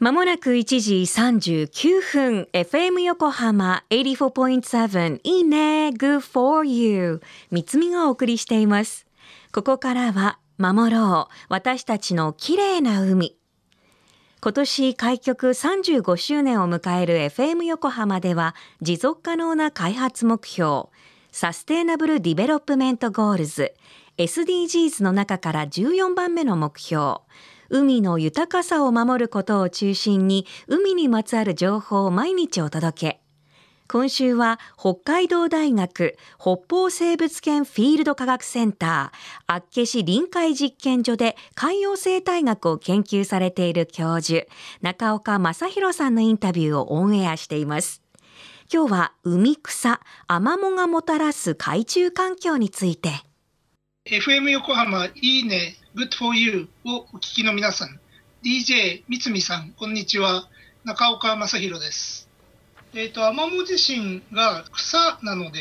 まもなく1時39分 FM 横浜84.7いいね Good for you 三つみがお送りしています。ここからは守ろう私たちの綺麗な海。今年開局35周年を迎える FM 横浜では持続可能な開発目標 Sustainable Development Goals SDGs の中から14番目の目標海の豊かさを守ることを中心に海にまつわる情報を毎日お届け。今週は北海道大学北方生物圏フィールド科学センター厚岸臨海実験所で海洋生態学を研究されている教授中岡正弘さんのインタビューをオンエアしています。今日は海草アマモがもたらす海中環境について。FM 横浜いいね Good for You をお聞きの皆さん DJ 三つさんこんにちは。中岡正弘です。えっ、ー、と、アマモ自身が草なので、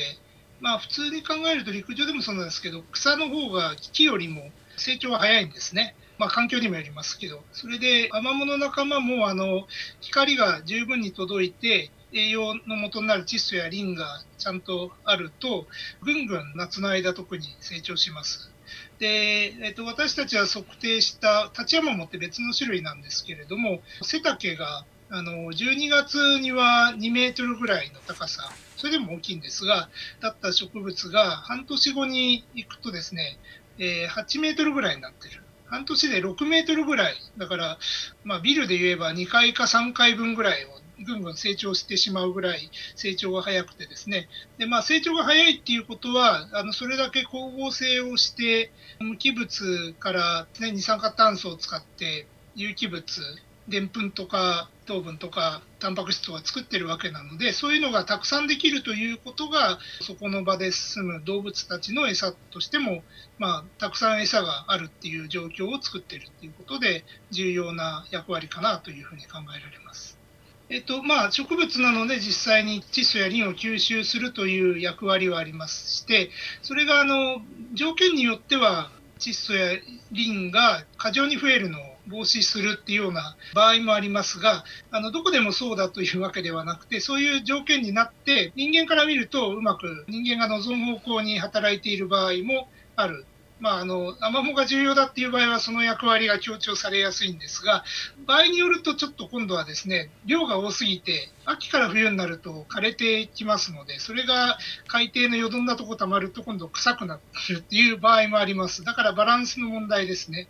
まあ普通に考えると陸上でもそうなんですけど、草の方が木よりも成長は早いんですね。まあ環境にもよりますけど、それでアマモの仲間もあの光が十分に届いて、栄養の元になる窒素やリンがちゃんとあると、ぐんぐん夏の間特に成長します。で、えっと、私たちは測定した立山もって別の種類なんですけれども、背丈があの12月には2メートルぐらいの高さ、それでも大きいんですが、だった植物が半年後に行くとですね、えー、8メートルぐらいになってる。半年で6メートルぐらい、だから、まあ、ビルで言えば2階か3階分ぐらいをぐんぐん成長してしまうぐらい成長が早くてですね、でまあ、成長が早いっていうことは、あのそれだけ光合成をして、無機物から、ね、二酸化炭素を使って有機物でんぷんとか糖分とかタンパク質とか作ってるわけなのでそういうのがたくさんできるということがそこの場で住む動物たちの餌としても、まあ、たくさん餌があるっていう状況を作ってるっていうことで重要な役割かなというふうに考えられます。えっとまあ、植物なので実際に窒素やリンを吸収するという役割はありましてそれがあの条件によっては窒素やリンが過剰に増えるのを防止するっていうような場合もありますが、あのどこでもそうだというわけではなくて、そういう条件になって、人間から見るとうまく人間が望む方向に働いている場合もある。まあ、あのアマモが重要だっていう場合はその役割が強調されやすいんですが場合によるとちょっと今度はですね量が多すぎて秋から冬になると枯れてきますのでそれが海底のよどんだとこたまると今度臭くなるっていう場合もありますだからバランスの問題ですね。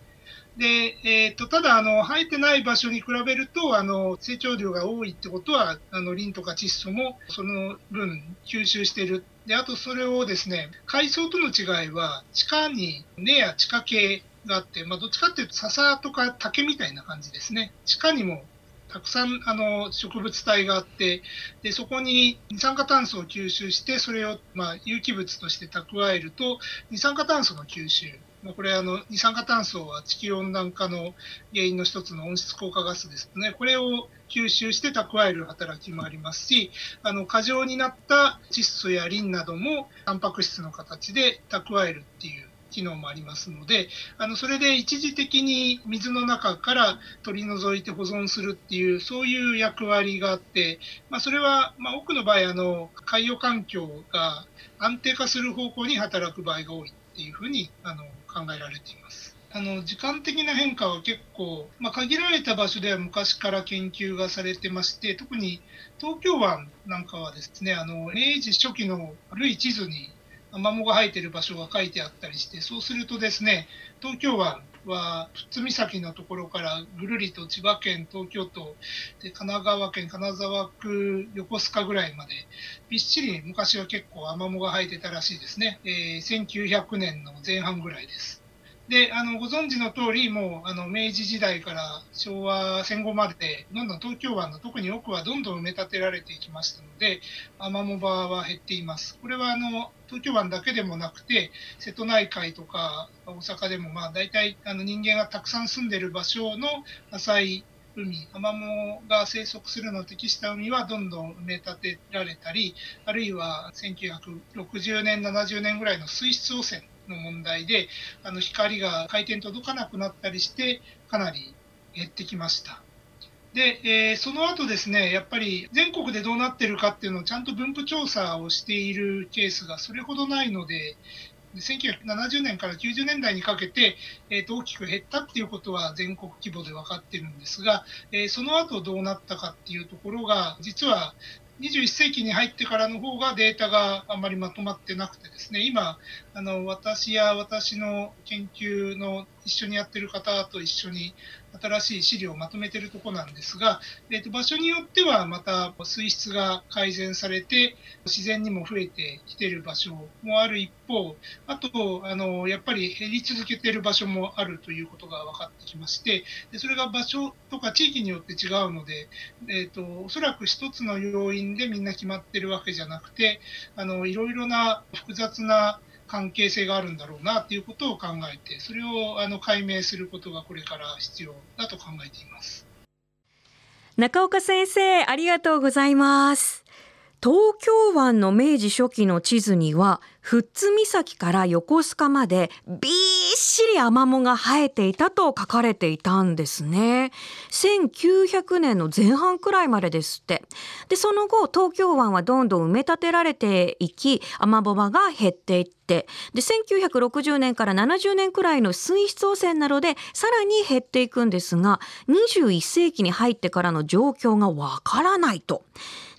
で、えーと、ただあの、生えてない場所に比べるとあの成長量が多いってことは、あのリンとか窒素もその分吸収してる。で、あとそれをですね、海藻との違いは、地下に根や地下系があって、まあ、どっちかっていうと笹とか竹みたいな感じですね。地下にもたくさんあの植物体があってでそこに二酸化炭素を吸収してそれを、まあ、有機物として蓄えると二酸化炭素の吸収これあの、二酸化炭素は地球温暖化の原因の一つの温室効果ガスですね、これを吸収して蓄える働きもありますし、あの過剰になった窒素やリンなども、タンパク質の形で蓄えるっていう機能もありますので、あのそれで一時的に水の中から取り除いて保存するっていう、そういう役割があって、まあ、それは、まあ、多くの場合あの、海洋環境が安定化する方向に働く場合が多い。っていうふうにあの考えられています。あの時間的な変化は結構、まあ、限られた場所では昔から研究がされてまして、特に東京湾なんかはですね、あの明治初期の古い地図にアマモが生えてる場所が書いてあったりして、そうするとですね、東京湾は富津岬のところからぐるりと千葉県、東京都で神奈川県金沢区横須賀ぐらいまでびっしり昔は結構アマモが生えてたらしいですね、えー、1900年の前半ぐらいです。であのご存知の通り、もうあの明治時代から昭和戦後まで、どんどん東京湾の特に奥はどんどん埋め立てられていきましたので、アマモ場は減っています。これはあの東京湾だけでもなくて、瀬戸内海とか大阪でも、まあ、大体あの人間がたくさん住んでる場所の浅い海、アマモが生息するのを適した海はどんどん埋め立てられたり、あるいは1960年、70年ぐらいの水質汚染の問題で、あの光が回転届かなくなったりして、かなり減ってきました。で、えー、その後ですね、やっぱり全国でどうなってるかっていうのをちゃんと分布調査をしているケースがそれほどないので、1970年から90年代にかけて、えー、と大きく減ったっていうことは全国規模で分かってるんですが、えー、その後どうなったかっていうところが、実は21世紀に入ってからの方がデータがあまりまとまってなくてですね、今、あの私や私の研究の一緒にやってる方と一緒に新しい資料をまとめてるとこなんですが、えー、と場所によってはまた水質が改善されて自然にも増えてきてる場所もある一方あとあのやっぱり減り続けてる場所もあるということが分かってきましてでそれが場所とか地域によって違うので、えーと、とおそらく一つの要因でみんな決まってるわけじゃなくてあのいろいろな複雑な関係性があるんだろうなということを考えて、それをあの解明することがこれから必要だと考えています。中岡先生、ありがとうございます。東京湾の明治初期の地図には富津岬から横須賀までびっしりアマモが生えていたと書かれていたんですね。1900年の前半くらいまでですって。で、その後、東京湾はどんどん埋め立てられていき、アマモ場が減っていって、で、1960年から70年くらいの水質汚染などでさらに減っていくんですが、21世紀に入ってからの状況がわからないと。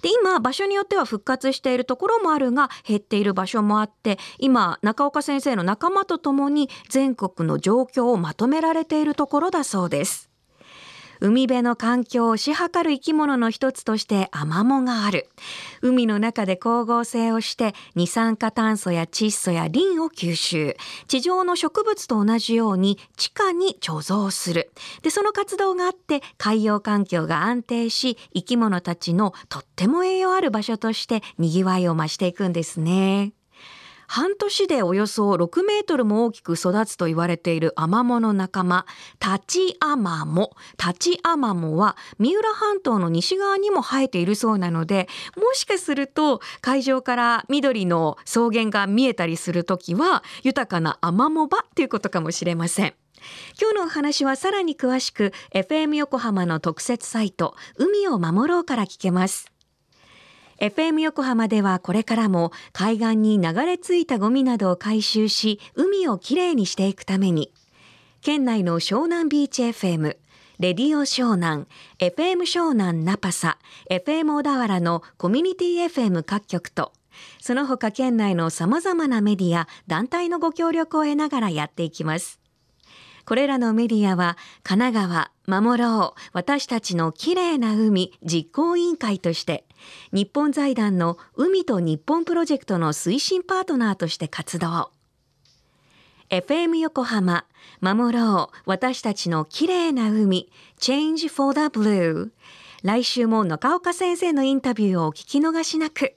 で、今、場所によっては復活しているところもあるが、減っている場所もあって、今、中岡先生の仲間と共に全国の状況をまとめられているところだそうです。海辺の環境を支配る生き物の一つとしてアマモがある。海の中で光合成をして二酸化炭素や窒素やリンを吸収。地上の植物と同じように地下に貯蔵する。で、その活動があって海洋環境が安定し生き物たちのとっても栄養ある場所として賑わいを増していくんですね。半年でおよそ6メートルも大きく育つと言われているアマモの仲間、タチアマモ。タチアマモは三浦半島の西側にも生えているそうなので、もしかすると海上から緑の草原が見えたりするときは豊かなアマモ場っていうことかもしれません。今日のお話はさらに詳しく FM 横浜の特設サイト海を守ろうから聞けます。FM 横浜ではこれからも海岸に流れ着いたゴミなどを回収し海をきれいにしていくために県内の湘南ビーチ FM レディオ湘南、FM 湘南ナパサ、FM 小田原のコミュニティ FM 各局と、その他県内の様々なメディア、団体のご協力を得ながらやっていきます。これらのメディアは、神奈川、守ろう、私たちの綺麗な海実行委員会として、日本財団の海と日本プロジェクトの推進パートナーとして活動。FM 横浜、守ろう、私たちの綺麗な海、Change for the Blue。来週も中岡先生のインタビューをお聞き逃しなく。